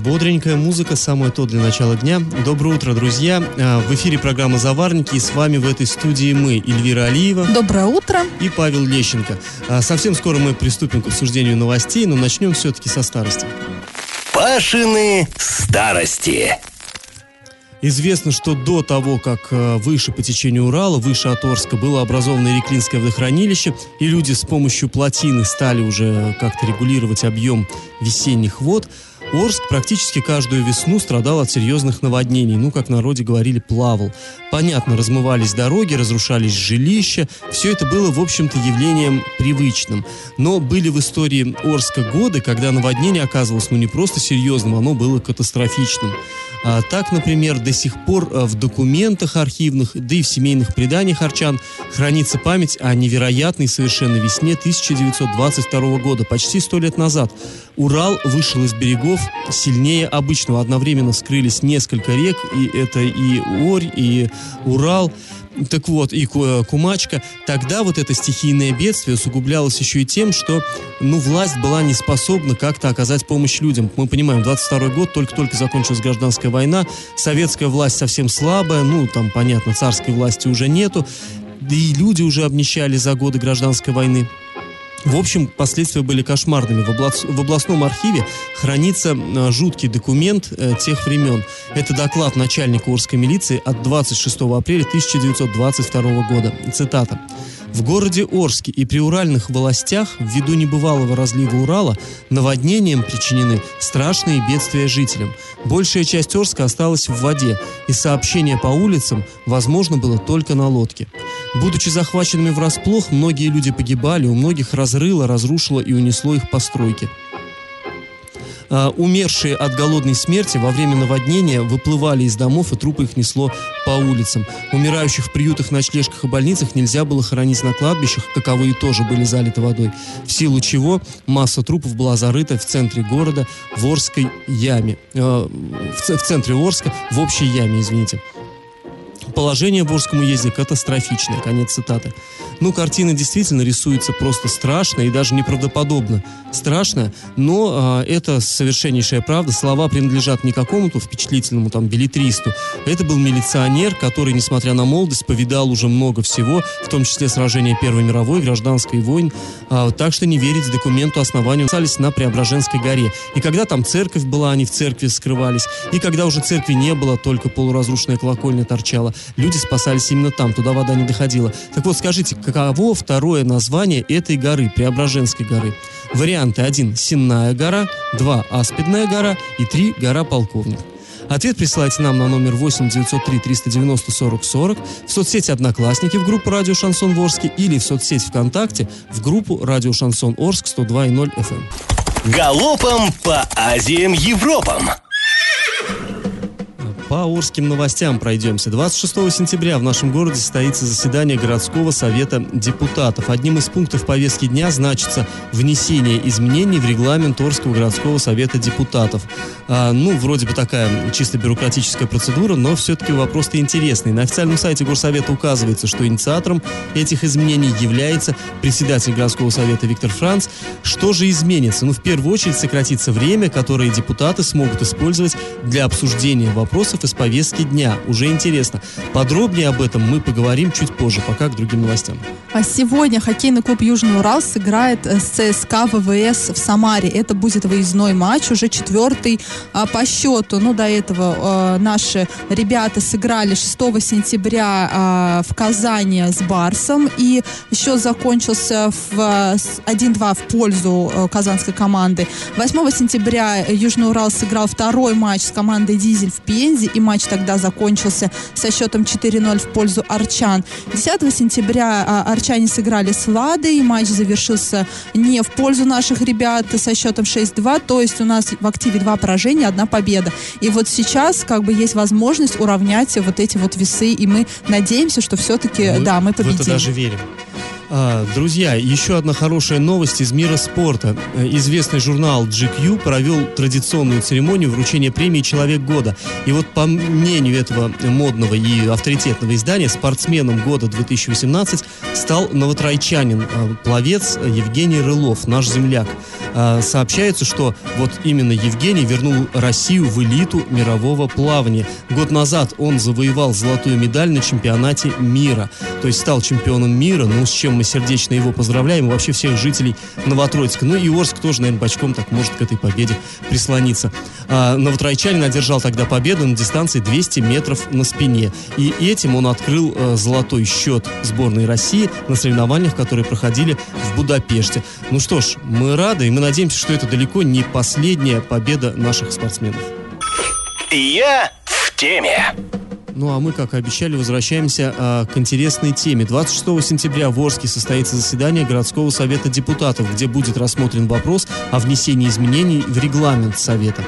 Бодренькая музыка, самое то для начала дня. Доброе утро, друзья. А, в эфире программа «Заварники» и с вами в этой студии мы, Эльвира Алиева. Доброе утро. И Павел Лещенко. А, совсем скоро мы приступим к обсуждению новостей, но начнем все-таки со старости. Пашины старости. Известно, что до того, как э, выше по течению Урала, выше от Орска, было образовано Иреклинское водохранилище, и люди с помощью плотины стали уже как-то регулировать объем весенних вод, Орск практически каждую весну страдал от серьезных наводнений, ну, как в народе говорили, плавал. Понятно, размывались дороги, разрушались жилища, все это было, в общем-то, явлением привычным. Но были в истории Орска годы, когда наводнение оказывалось, ну, не просто серьезным, оно было катастрофичным. А, так, например, до сих пор а, в документах архивных, да и в семейных преданиях арчан хранится память о невероятной совершенно весне 1922 года, почти сто лет назад. Урал вышел из берегов сильнее обычного. Одновременно скрылись несколько рек, и это и Орь, и Урал. Так вот, и Кумачка. Тогда вот это стихийное бедствие усугублялось еще и тем, что, ну, власть была не способна как-то оказать помощь людям. Мы понимаем, 22 год, только-только закончилась гражданская война, советская власть совсем слабая, ну, там, понятно, царской власти уже нету, да и люди уже обнищали за годы гражданской войны. В общем, последствия были кошмарными. В, област, в областном архиве хранится э, жуткий документ э, тех времен. Это доклад начальника Орской милиции от 26 апреля 1922 года. Цитата. В городе Орске и приуральных властях ввиду небывалого разлива Урала наводнением причинены страшные бедствия жителям. Большая часть Орска осталась в воде, и сообщение по улицам возможно было только на лодке. Будучи захваченными врасплох, многие люди погибали, у многих разрыло, разрушило и унесло их постройки. А, умершие от голодной смерти во время наводнения выплывали из домов, и трупы их несло по улицам. Умирающих в приютах, ночлежках и больницах нельзя было хоронить на кладбищах, каковые тоже были залиты водой, в силу чего масса трупов была зарыта в центре города, в Орской яме. Э, в центре Орска, в общей яме, извините. Положение в Орском уезде катастрофичное. Конец цитаты. Ну, картина действительно рисуется просто страшно и даже неправдоподобно страшно, но э, это совершеннейшая правда. Слова принадлежат не какому-то впечатлительному там билетристу. Это был милиционер, который, несмотря на молодость, повидал уже много всего, в том числе сражения Первой мировой, гражданской войн. Э, так что не верить документу основанию остались на Преображенской горе. И когда там церковь была, они в церкви скрывались. И когда уже церкви не было, только полуразрушенная колокольня торчала, люди спасались именно там, туда вода не доходила. Так вот, скажите, каково второе название этой горы, Преображенской горы? Варианты 1. Сенная гора, 2. Аспидная гора и 3. Гора Полковник. Ответ присылайте нам на номер 8 903 390 40 40 в соцсети «Одноклассники» в группу «Радио Шансон Ворске» или в соцсеть ВКонтакте в группу «Радио Шансон Орск» 102.0 FM. Галопом по Азиям Европам! По Орским новостям пройдемся. 26 сентября в нашем городе состоится заседание городского совета депутатов. Одним из пунктов повестки дня значится внесение изменений в регламент Орского городского совета депутатов. А, ну, вроде бы такая чисто бюрократическая процедура, но все-таки вопрос-то интересный. На официальном сайте горсовета указывается, что инициатором этих изменений является председатель городского совета Виктор Франц. Что же изменится? Ну, в первую очередь сократится время, которое депутаты смогут использовать для обсуждения вопросов пунктов из повестки дня. Уже интересно. Подробнее об этом мы поговорим чуть позже, пока к другим новостям. А сегодня хоккейный клуб Южный Урал сыграет э, с ЦСКА ВВС в Самаре. Это будет выездной матч, уже четвертый а, по счету. Ну, до этого а, наши ребята сыграли 6 сентября а, в Казани с Барсом. И счет закончился в 1-2 в пользу а, казанской команды. 8 сентября Южный Урал сыграл второй матч с командой «Дизель» в Пензе и матч тогда закончился со счетом 4-0 в пользу арчан. 10 сентября а, арчане сыграли с Ладой, и матч завершился не в пользу наших ребят со счетом 6-2, то есть у нас в активе два поражения, одна победа. И вот сейчас как бы есть возможность уравнять вот эти вот весы, и мы надеемся, что все-таки, да, мы победим. В это даже верим. А, друзья, еще одна хорошая новость из мира спорта. Э, известный журнал GQ провел традиционную церемонию вручения премии «Человек года». И вот по мнению этого модного и авторитетного издания, спортсменом года 2018 стал новотрайчанин, э, пловец Евгений Рылов, наш земляк. А, сообщается, что вот именно Евгений вернул Россию в элиту мирового плавания. Год назад он завоевал золотую медаль на чемпионате мира. То есть стал чемпионом мира, ну с чем мы сердечно его поздравляем, и вообще всех жителей Новотроицка. Ну и Орск тоже, наверное, бочком так может к этой победе прислониться. А, Новотройчанин одержал тогда победу на дистанции 200 метров на спине. И этим он открыл а, золотой счет сборной России на соревнованиях, которые проходили в Будапеште. Ну что ж, мы рады, и мы надеемся, что это далеко не последняя победа наших спортсменов. Я в теме. Ну а мы, как и обещали, возвращаемся э, к интересной теме. 26 сентября в Орске состоится заседание городского совета депутатов, где будет рассмотрен вопрос о внесении изменений в регламент совета.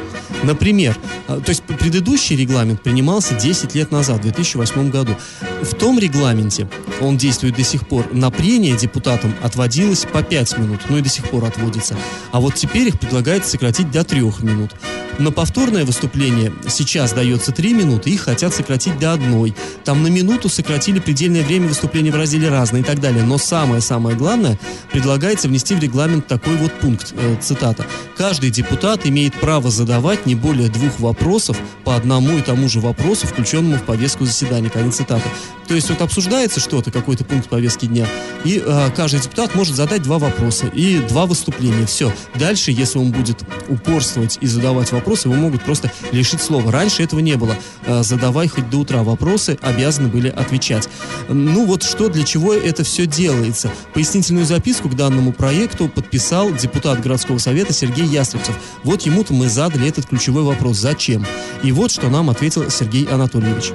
Например, э, то есть предыдущий регламент принимался 10 лет назад, в 2008 году. В том регламенте, он действует до сих пор, на прения депутатам отводилось по 5 минут, ну и до сих пор отводится. А вот теперь их предлагается сократить до 3 минут. На повторное выступление сейчас дается 3 минуты, их хотят сократить до одной. Там на минуту сократили предельное время выступления в разделе «разное» и так далее. Но самое-самое главное, предлагается внести в регламент такой вот пункт, э, цитата. «Каждый депутат имеет право задавать не более двух вопросов по одному и тому же вопросу, включенному в повестку заседания». Конец цитаты. То есть вот обсуждается что-то, какой-то пункт повестки дня, и э, каждый депутат может задать два вопроса и два выступления. Все. Дальше, если он будет упорствовать и задавать вопросы, его могут просто лишить слова. Раньше этого не было. Э, задавай хоть до утра вопросы, обязаны были отвечать. Ну вот что, для чего это все делается? Пояснительную записку к данному проекту подписал депутат городского совета Сергей Ястребцев. Вот ему-то мы задали этот ключевой вопрос. Зачем? И вот что нам ответил Сергей Анатольевич.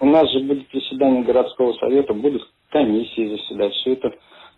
У нас же будет заседание городского совета, будут комиссии заседать, все это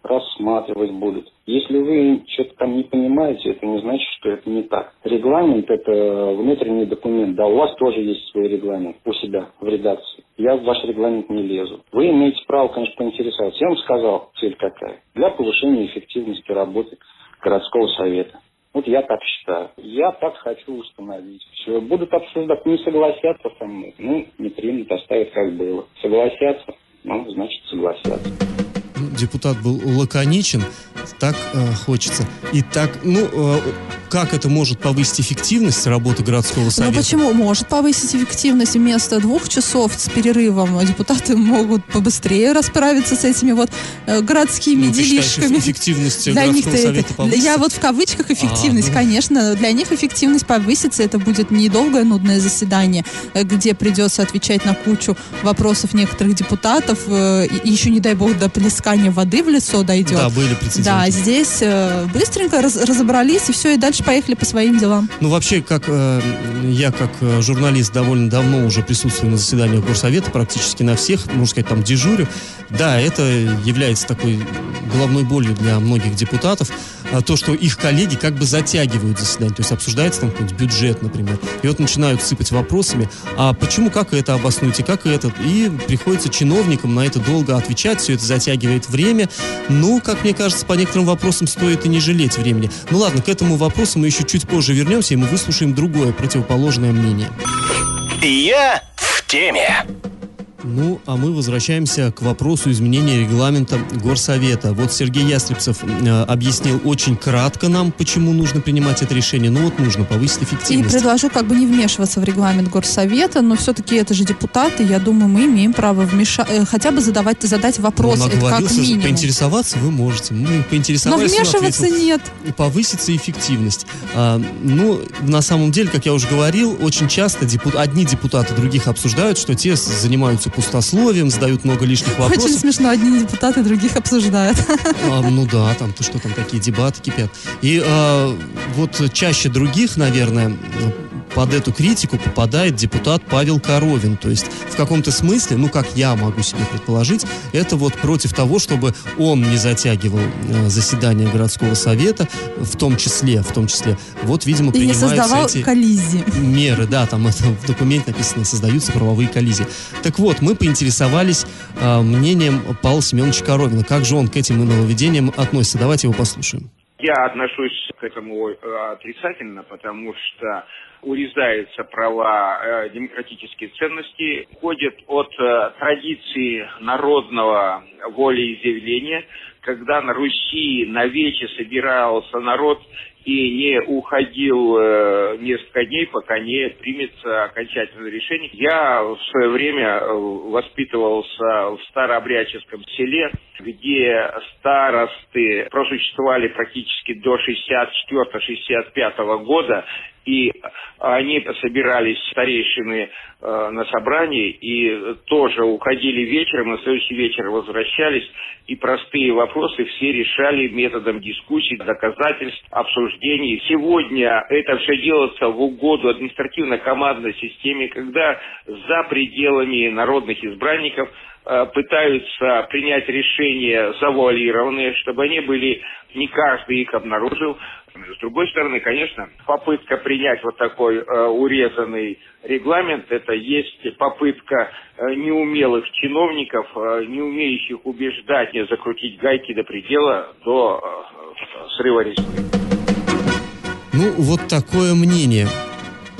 рассматривать будут. Если вы что-то там не понимаете, это не значит, что это не так. Регламент – это внутренний документ. Да, у вас тоже есть свой регламент у себя в редакции. Я в ваш регламент не лезу. Вы имеете право, конечно, поинтересоваться. Я вам сказал, цель какая. Для повышения эффективности работы городского совета. Вот я так считаю. Я так хочу установить. Все, будут обсуждать, не согласятся со мной. Ну, не примут, оставят как было. Согласятся, ну, значит, согласятся депутат был лаконичен, так э, хочется. И так, ну, э, как это может повысить эффективность работы городского ну, совета? Ну почему? Может повысить эффективность вместо двух часов с перерывом. Депутаты могут побыстрее расправиться с этими вот э, городскими ну, делишками. эффективность для них совета это, Я вот в кавычках эффективность, а, ну. конечно. Для них эффективность повысится. Это будет недолгое нудное заседание, э, где придется отвечать на кучу вопросов некоторых депутатов. Э, и еще, не дай бог, до плескания воды в лицо дойдет. Да, были прецеденты. Да, здесь э, быстренько раз, разобрались, и все, и дальше поехали по своим делам. Ну, вообще, как э, я, как э, журналист, довольно давно уже присутствую на заседаниях горсовета, практически на всех, можно сказать, там дежурю. Да, это является такой головной болью для многих депутатов, а, то, что их коллеги как бы затягивают заседание, то есть обсуждается там какой-нибудь бюджет, например, и вот начинают сыпать вопросами, а почему, как это обоснуете, как это, и приходится чиновникам на это долго отвечать, все это затягивает время, но, как мне кажется, по некоторым вопросам стоит и не жалеть времени. Ну ладно, к этому вопросу мы еще чуть позже вернемся, и мы выслушаем другое, противоположное мнение. Я в теме. Ну, а мы возвращаемся к вопросу изменения регламента Горсовета. Вот Сергей Ястребцев э, объяснил очень кратко нам, почему нужно принимать это решение. Ну вот нужно повысить эффективность. И предложу как бы не вмешиваться в регламент Горсовета, но все-таки это же депутаты, я думаю, мы имеем право вмешать, э, хотя бы задавать, задать вопрос, ну, это как минимум. Поинтересоваться вы можете. Мы поинтересовались. Но вмешиваться ответил, нет. Повысится эффективность. А, ну, на самом деле, как я уже говорил, очень часто депут... одни депутаты других обсуждают, что те занимаются пустословием, задают много лишних вопросов. Очень смешно, одни депутаты других обсуждают. А, ну да, там то что там такие дебаты кипят. И а, вот чаще других, наверное, под эту критику попадает депутат Павел Коровин. То есть в каком-то смысле, ну как я могу себе предположить, это вот против того, чтобы он не затягивал э, заседание городского совета, в том числе, в том числе, вот, видимо, И не принимаются создавал эти коллизии. меры, да, там это в документе написано, создаются правовые коллизии. Так вот, мы поинтересовались э, мнением Павла Семеновича Коровина. Как же он к этим нововведениям относится? Давайте его послушаем. Я отношусь к этому э, отрицательно, потому что урезаются права э, демократические ценности, уходят от э, традиции народного волеизъявления, когда на Руси на вече собирался народ и не уходил несколько дней, пока не примется окончательное решение. Я в свое время воспитывался в старообрядческом селе, где старосты просуществовали практически до 64-65 года, и они собирались старейшины э, на собрании и тоже уходили вечером, на следующий вечер возвращались, и простые вопросы все решали методом дискуссий, доказательств, обсуждений. Сегодня это все делается в угоду административно-командной системе, когда за пределами народных избранников пытаются принять решения завуалированные, чтобы они были, не каждый их обнаружил, с другой стороны, конечно, попытка принять вот такой э, урезанный регламент, это есть попытка э, неумелых чиновников, э, не умеющих убеждать, не закрутить гайки до предела, до э, срыва резьбы. Ну, вот такое мнение.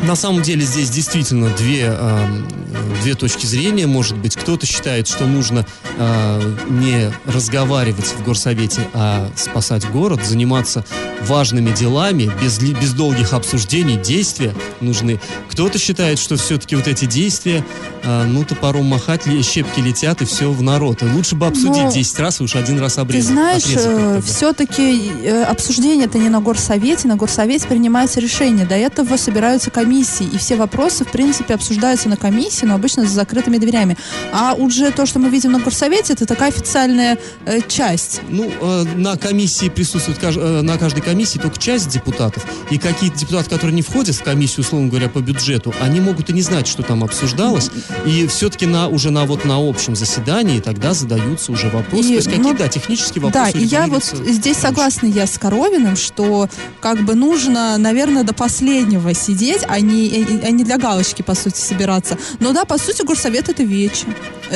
На самом деле здесь действительно две, э, две точки зрения, может быть. Кто-то считает, что нужно э, не разговаривать в горсовете, а спасать город, заниматься важными делами, без, без долгих обсуждений, действия нужны. Кто-то считает, что все-таки вот эти действия, э, ну, топором махать, щепки летят, и все в народ. И лучше бы обсудить Но 10 раз и уж один раз обрезать. Ты знаешь, отрезать как бы. все-таки обсуждение это не на горсовете, на горсовете принимается решение. До этого собираются комиссии, и все вопросы, в принципе, обсуждаются на комиссии, но обычно за закрытыми дверями. А уже то, что мы видим на горсовете, это такая официальная э, часть. Ну, э, на комиссии присутствует, э, на каждой комиссии только часть депутатов. И какие-то депутаты, которые не входят в комиссию, условно говоря, по бюджету, они могут и не знать, что там обсуждалось. И все-таки на, уже на, вот, на общем заседании тогда задаются уже вопросы. И, То есть какие-то, ну, да, технические Да, вопросы. и я вот регулируются здесь согласна я с Коровиным, что как бы нужно, наверное, до последнего сидеть, а не, а не для галочки, по сути, собираться. Но да, по сути, горсовет это вече.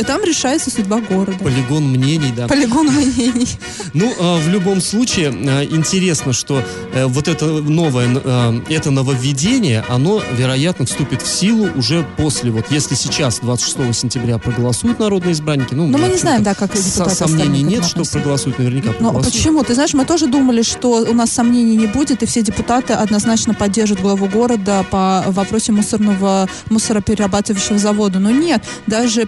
Там решается судьба города. Полигон мнений, да. Полигон мнений. Ну, э, в любом случае, э, интересно, что э, вот это новое, э, это нововведение, оно, вероятно, вступит в силу уже после, вот, если сейчас, 26 сентября, проголосуют народные избранники, ну, Но мы в не знаем, да, как депутаты Сомнений нет, что проголосуют, наверняка Ну, а проголосуют. почему? Ты знаешь, мы тоже думали, что у нас сомнений не будет, и все депутаты однозначно поддержат главу города по вопросе мусорного, мусороперерабатывающего завода. Но нет, даже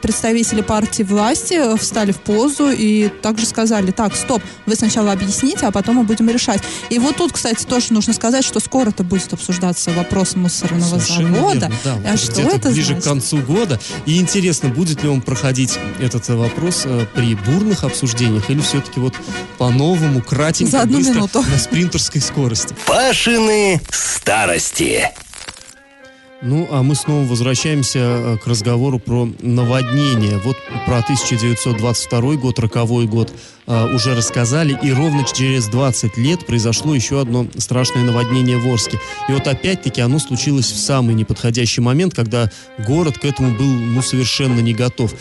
представители партии власти встали в позу и также сказали, так, стоп, вы сначала объясните, а потом мы будем решать. И вот тут, кстати, тоже нужно сказать, что скоро-то будет обсуждаться вопрос мусорного Совершенно завода. верно, да. А Вот что это ближе значит? к концу года. И интересно, будет ли он проходить этот э, вопрос э, при бурных обсуждениях или все-таки вот по-новому, кратенько, За одну быстро, минуту. на спринтерской скорости. Пашины старости. Ну, а мы снова возвращаемся э, к разговору про наводнение. Вот про 1922 год, роковой год, э, уже рассказали, и ровно через 20 лет произошло еще одно страшное наводнение в Орске. И вот опять-таки оно случилось в самый неподходящий момент, когда город к этому был, ну, совершенно не готов.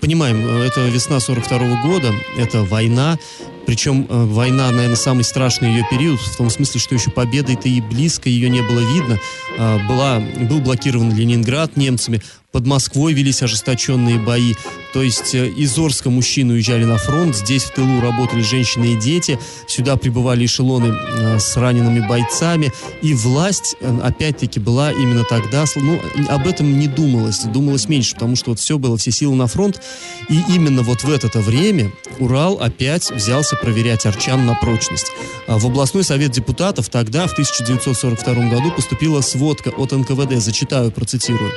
Понимаем, э, это весна 42 года, это война, причем э, война, наверное, самый страшный ее период, в том смысле, что еще победы-то и близко ее не было видно. А, Была, был блокирован Ленинград немцами, под Москвой велись ожесточенные бои. То есть э, из Орска мужчины уезжали на фронт, здесь в тылу работали женщины и дети, сюда прибывали эшелоны э, с ранеными бойцами. И власть, э, опять-таки, была именно тогда, ну, об этом не думалось, думалось меньше, потому что вот все было, все силы на фронт. И именно вот в это время Урал опять взялся проверять арчан на прочность. А В областной совет депутатов тогда, в 1942 году, поступила сводка от НКВД. Зачитаю, процитирую.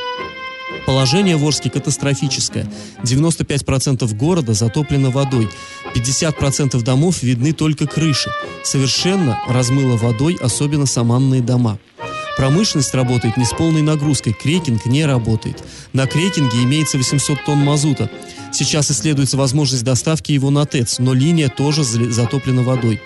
Положение в Орске катастрофическое. 95% города затоплено водой. 50% домов видны только крыши. Совершенно размыло водой, особенно саманные дома. Промышленность работает не с полной нагрузкой, крекинг не работает. На крекинге имеется 800 тонн мазута. Сейчас исследуется возможность доставки его на ТЭЦ, но линия тоже затоплена водой.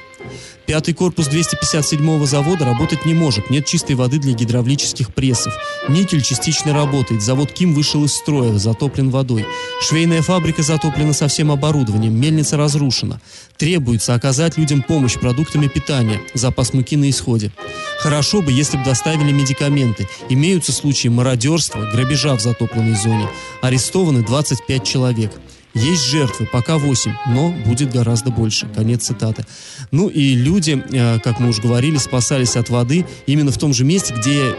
Пятый корпус 257-го завода работать не может, нет чистой воды для гидравлических прессов. Никель частично работает, завод Ким вышел из строя, затоплен водой. Швейная фабрика затоплена со всем оборудованием, мельница разрушена. Требуется оказать людям помощь продуктами питания, запас муки на исходе. Хорошо бы, если бы доставили медикаменты. Имеются случаи мародерства, грабежа в затопленной зоне. Арестованы 25 человек. Есть жертвы, пока 8, но будет гораздо больше. Конец цитаты. Ну и люди, э, как мы уже говорили, спасались от воды именно в том же месте, где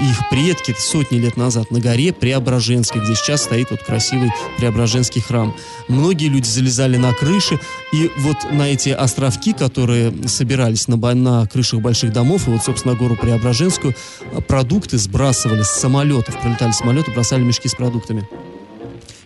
их предки сотни лет назад на горе Преображенской, где сейчас стоит вот красивый Преображенский храм. Многие люди залезали на крыши, и вот на эти островки, которые собирались на, на крышах больших домов, и вот, собственно, гору Преображенскую, продукты сбрасывали с самолетов, пролетали самолеты, бросали мешки с продуктами.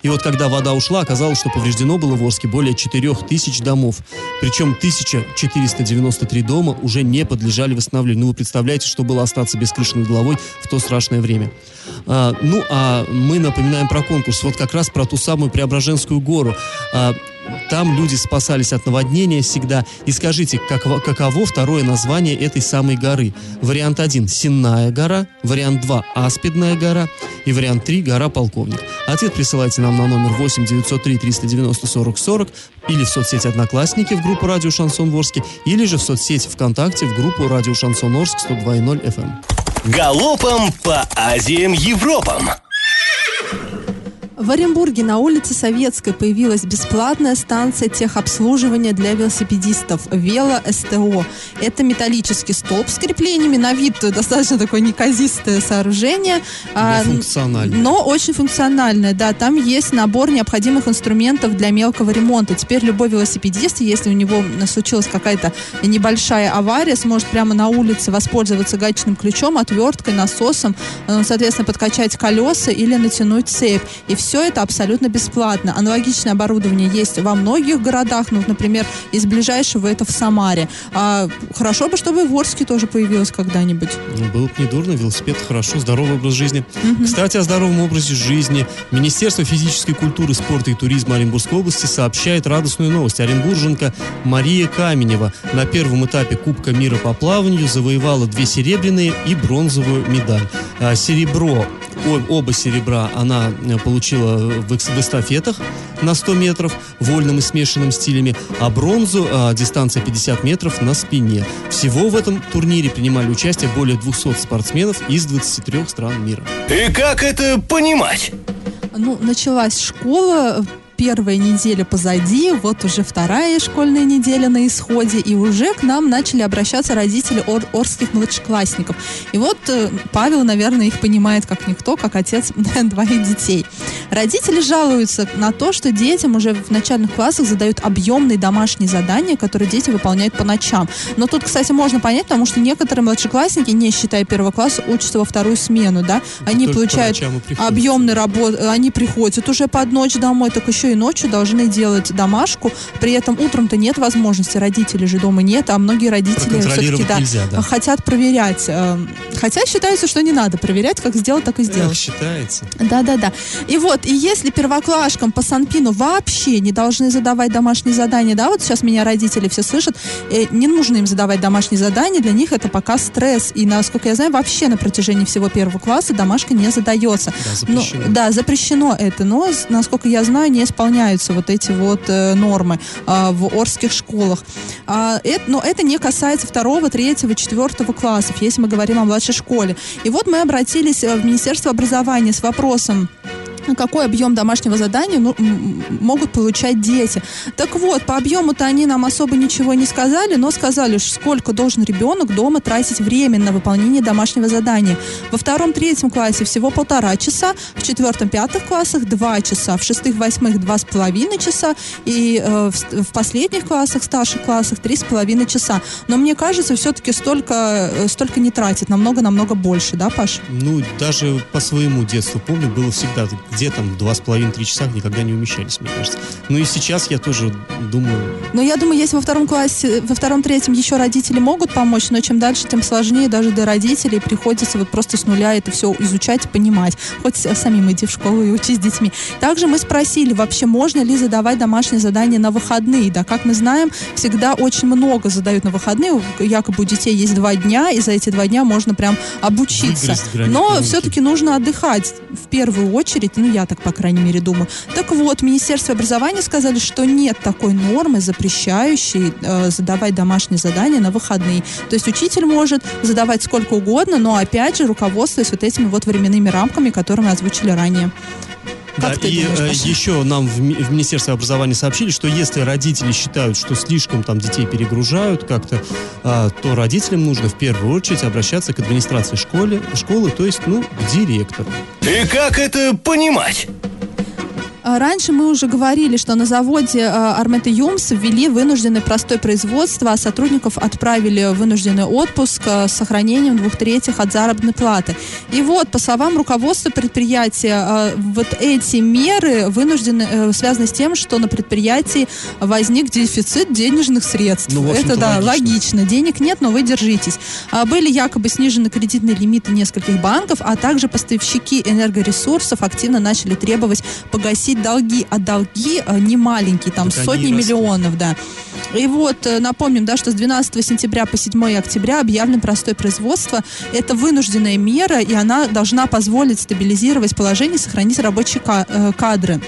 И вот когда вода ушла, оказалось, что повреждено было в Орске более 4000 домов. Причем 1493 дома уже не подлежали восстановлению. Ну, вы представляете, что было остаться без крыши над головой в то страшное время. А, ну, а мы напоминаем про конкурс. Вот как раз про ту самую Преображенскую гору. А, там люди спасались от наводнения всегда. И скажите, как, каково второе название этой самой горы? Вариант 1 – Сенная гора, вариант 2 – Аспидная гора и вариант 3 – гора Полковник. Ответ присылайте нам на номер 8 903 390 40 40 или в соцсети Одноклассники в группу Радио Шансон Ворске, или же в соцсети ВКонтакте в группу Радио Шансон Орск 102.0 FM. Галопом по Азиям Европам! В Оренбурге на улице Советской появилась бесплатная станция техобслуживания для велосипедистов «Вело СТО». Это металлический столб с креплениями, на вид достаточно такое неказистое сооружение. А, функциональное. Но очень функциональное, да. Там есть набор необходимых инструментов для мелкого ремонта. Теперь любой велосипедист, если у него случилась какая-то небольшая авария, сможет прямо на улице воспользоваться гаечным ключом, отверткой, насосом, э, соответственно, подкачать колеса или натянуть цепь. И все все это абсолютно бесплатно. Аналогичное оборудование есть во многих городах, ну, например, из ближайшего это в Самаре. А хорошо бы, чтобы в Орске тоже появилось когда-нибудь. Ну, было бы недурно, велосипед хорошо, здоровый образ жизни. Угу. Кстати, о здоровом образе жизни. Министерство физической культуры, спорта и туризма Оренбургской области сообщает радостную новость. Оренбурженка Мария Каменева на первом этапе Кубка мира по плаванию завоевала две серебряные и бронзовую медаль. А, серебро оба серебра она э, получила в, эстафетах на 100 метров вольным и смешанным стилями, а бронзу а, дистанция 50 метров на спине. Всего в этом турнире принимали участие более 200 спортсменов из 23 стран мира. И как это понимать? Ну, началась школа, первая неделя позади, вот уже вторая школьная неделя на исходе, и уже к нам начали обращаться родители ор орских младшеклассников. И вот э, Павел, наверное, их понимает как никто, как отец двоих детей. Родители жалуются на то, что детям уже в начальных классах задают объемные домашние задания, которые дети выполняют по ночам. Но тут, кстати, можно понять, потому что некоторые младшеклассники, не считая первого класса, учатся во вторую смену, да, они Только получают объемные работы, они приходят уже под ночь домой, так еще и ночью должны делать домашку. При этом утром-то нет возможности, родителей же дома нет, а многие родители все-таки да, нельзя, да. хотят проверять. Э, хотя считается, что не надо проверять, как сделать, так и сделать. Эх, считается. Да-да-да. И вот, и если первоклашкам по Санпину вообще не должны задавать домашние задания, да, вот сейчас меня родители все слышат, э, не нужно им задавать домашние задания, для них это пока стресс. И, насколько я знаю, вообще на протяжении всего первого класса домашка не задается. Да, запрещено. Ну, да, запрещено это, но, насколько я знаю, не исполняются вот эти вот э, нормы э, в Орских школах. А, но это не касается второго, третьего, четвертого классов, если мы говорим о младшей школе. И вот мы обратились э, в Министерство образования с вопросом, какой объем домашнего задания ну, могут получать дети. Так вот, по объему-то они нам особо ничего не сказали, но сказали, сколько должен ребенок дома тратить время на выполнение домашнего задания. Во втором-третьем классе всего полтора часа, в четвертом-пятых классах два часа, в шестых-восьмых два с половиной часа и э, в, в последних классах, старших классах три с половиной часа. Но мне кажется, все-таки столько, э, столько не тратит, намного-намного больше, да, Паш? Ну, даже по своему детству помню, было всегда где там два с половиной, три часа никогда не умещались, мне кажется. Ну и сейчас я тоже думаю... Но я думаю, если во втором классе, во втором-третьем еще родители могут помочь, но чем дальше, тем сложнее даже для родителей приходится вот просто с нуля это все изучать и понимать. Хоть самим иди в школу и учись с детьми. Также мы спросили, вообще можно ли задавать домашние задания на выходные. Да, как мы знаем, всегда очень много задают на выходные. Якобы у детей есть два дня, и за эти два дня можно прям обучиться. Но все-таки нужно отдыхать в первую очередь, ну я так, по крайней мере, думаю. Так вот, Министерство образования сказали, что нет такой нормы, запрещающей э, задавать домашние задания на выходные. То есть учитель может задавать сколько угодно, но опять же руководствуясь вот этими вот временными рамками, которые мы озвучили ранее. Да, и думаешь, э, еще нам в, в Министерстве образования сообщили, что если родители считают, что слишком там детей перегружают как-то, э, то родителям нужно в первую очередь обращаться к администрации школы, школы, то есть, ну, к директору. И как это понимать? А, раньше мы уже говорили, что на заводе а, Армета Юмс ввели вынужденное простое производство, а сотрудников отправили в вынужденный отпуск а, с сохранением двух третьих от заработной платы. И вот, по словам руководства предприятия, вот эти меры вынуждены, э, связаны с тем, что на предприятии возник дефицит денежных средств. Ну, Это, да, логично. логично. Денег нет, но вы держитесь. Были якобы снижены кредитные лимиты нескольких банков, а также поставщики энергоресурсов активно начали требовать погасить погасить долги, а долги э, не маленькие, там так сотни миллионов, да. И вот э, напомним, да, что с 12 сентября по 7 октября объявлено простое производство. Это вынужденная мера, и она должна позволить стабилизировать положение, сохранить рабочие э, кадры.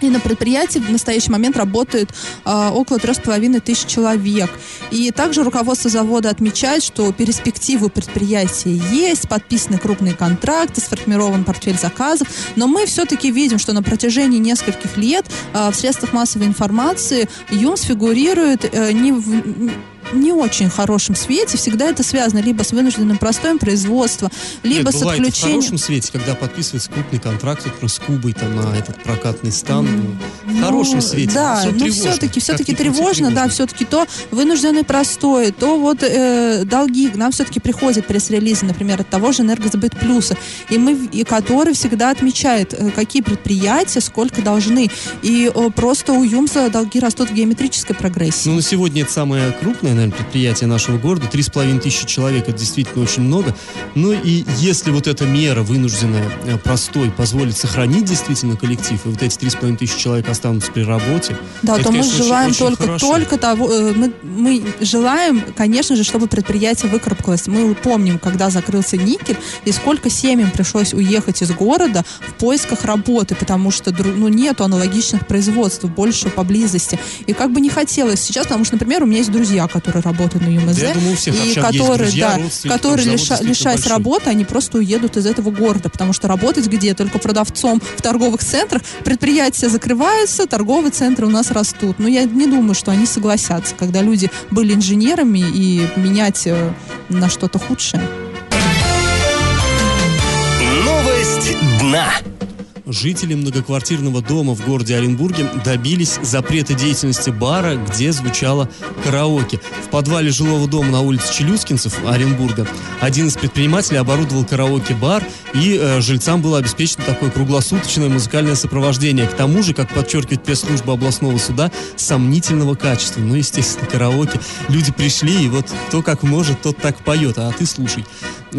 И на предприятии в настоящий момент работает э, около трех с половиной тысяч человек. И также руководство завода отмечает, что перспективы предприятия есть, подписаны крупные контракты, сформирован портфель заказов, но мы все-таки видим, что на протяжении нескольких лет э, в средствах массовой информации ЮМС фигурирует э, не в не очень хорошем свете. Всегда это связано либо с вынужденным простоем производства, либо Нет, с отключением... в хорошем свете, когда подписывается крупный контракт, например, с Кубой там, на этот прокатный стан. Ну, в хорошем свете. Да, все но все-таки, все-таки тревожно, тревожно, да, все-таки то вынужденный простой, то вот э, долги. Нам все-таки приходят пресс-релизы, например, от того же энергосбыт плюса, и мы, и который всегда отмечает, э, какие предприятия сколько должны. И э, просто у ЮМСа долги растут в геометрической прогрессии. Ну, на сегодня это самое крупное наверное, предприятие нашего города. Три с половиной тысячи человек, это действительно очень много. Ну и если вот эта мера вынужденная, э, простой, позволит сохранить действительно коллектив, и вот эти три с половиной тысячи человек останутся при работе, да, это, то конечно, мы желаем очень, только, очень только того, э, мы, мы желаем, конечно же, чтобы предприятие выкарабкалось. Мы помним, когда закрылся никель, и сколько семьям пришлось уехать из города в поисках работы, потому что ну, нету аналогичных производств больше поблизости. И как бы не хотелось сейчас, потому что, например, у меня есть друзья, которые которые работают на ЮМЗ, да, думаю, и которые, друзья, да, которые лиша, лишаясь работы, они просто уедут из этого города, потому что работать где? Только продавцом в торговых центрах. Предприятия закрываются, торговые центры у нас растут. Но я не думаю, что они согласятся, когда люди были инженерами и менять э, на что-то худшее. Новость дна. Жители многоквартирного дома в городе Оренбурге добились запрета деятельности бара, где звучало караоке. В подвале жилого дома на улице Челюскинцев Оренбурга один из предпринимателей оборудовал караоке-бар, и э, жильцам было обеспечено такое круглосуточное музыкальное сопровождение. К тому же, как подчеркивает пресс-служба областного суда, сомнительного качества. Ну, естественно, караоке. Люди пришли, и вот кто как может, тот так поет, а ты слушай.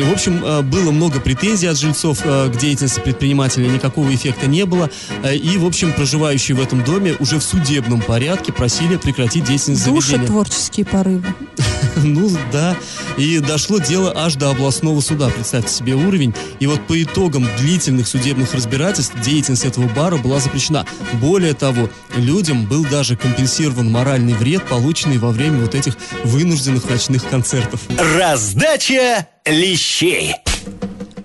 В общем, э, было много претензий от жильцов э, к деятельности предпринимателя, никакого эффекта не было. Э, и, в общем, проживающие в этом доме уже в судебном порядке просили прекратить деятельность Душа заведения. творческие порывы. Ну, да. И дошло дело аж до областного суда. Представьте себе уровень. И вот по итогам длительных судебных разбирательств деятельность этого бара была запрещена. Более того, людям был даже компенсирован моральный вред, полученный во время вот этих вынужденных ночных концертов. Раздача лещей.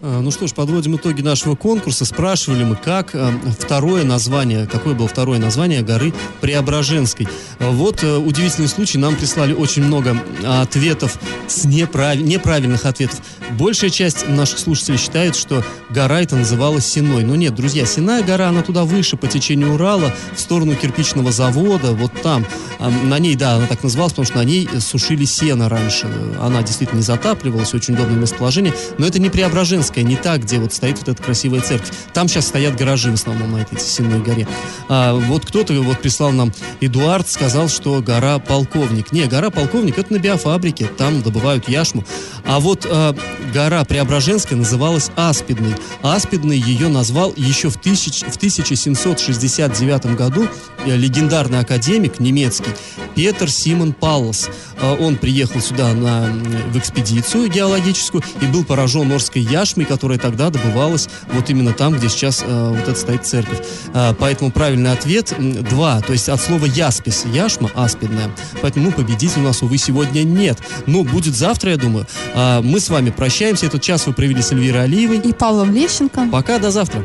А, ну что ж, подводим итоги нашего конкурса. Спрашивали мы, как э, второе название, какое было второе название горы Преображенской. Вот э, удивительный случай. Нам прислали очень много ответов с неправ... неправильных ответов. Большая часть наших слушателей считает, что гора это называлась Синой. Но нет, друзья, Синая гора, она туда выше, по течению Урала, в сторону кирпичного завода, вот там. А, на ней, да, она так называлась, потому что на ней сушили сено раньше. Она действительно не затапливалась, очень удобное местоположение. Но это не Преображенская Преображенская, не та, где вот стоит вот эта красивая церковь. Там сейчас стоят гаражи в основном на этой Сенной горе. А, вот кто-то вот прислал нам, Эдуард сказал, что гора Полковник. Не, гора Полковник это на биофабрике, там добывают яшму. А вот а, гора Преображенская называлась Аспидной. Аспидной ее назвал еще в, тысяч, в 1769 году э, легендарный академик немецкий Петр Симон Паллас. А, он приехал сюда на, в экспедицию геологическую и был поражен Орской яшмой, которая тогда добывалась вот именно там, где сейчас э, вот эта стоит церковь. Э, поэтому правильный ответ два, то есть от слова яспис, яшма, аспидная. Поэтому ну, победитель у нас, увы, сегодня нет. Но будет завтра, я думаю. Э, мы с вами прощаемся. Этот час вы провели с Эльвирой Алиевой. И Павлом Лещенко. Пока, до завтра.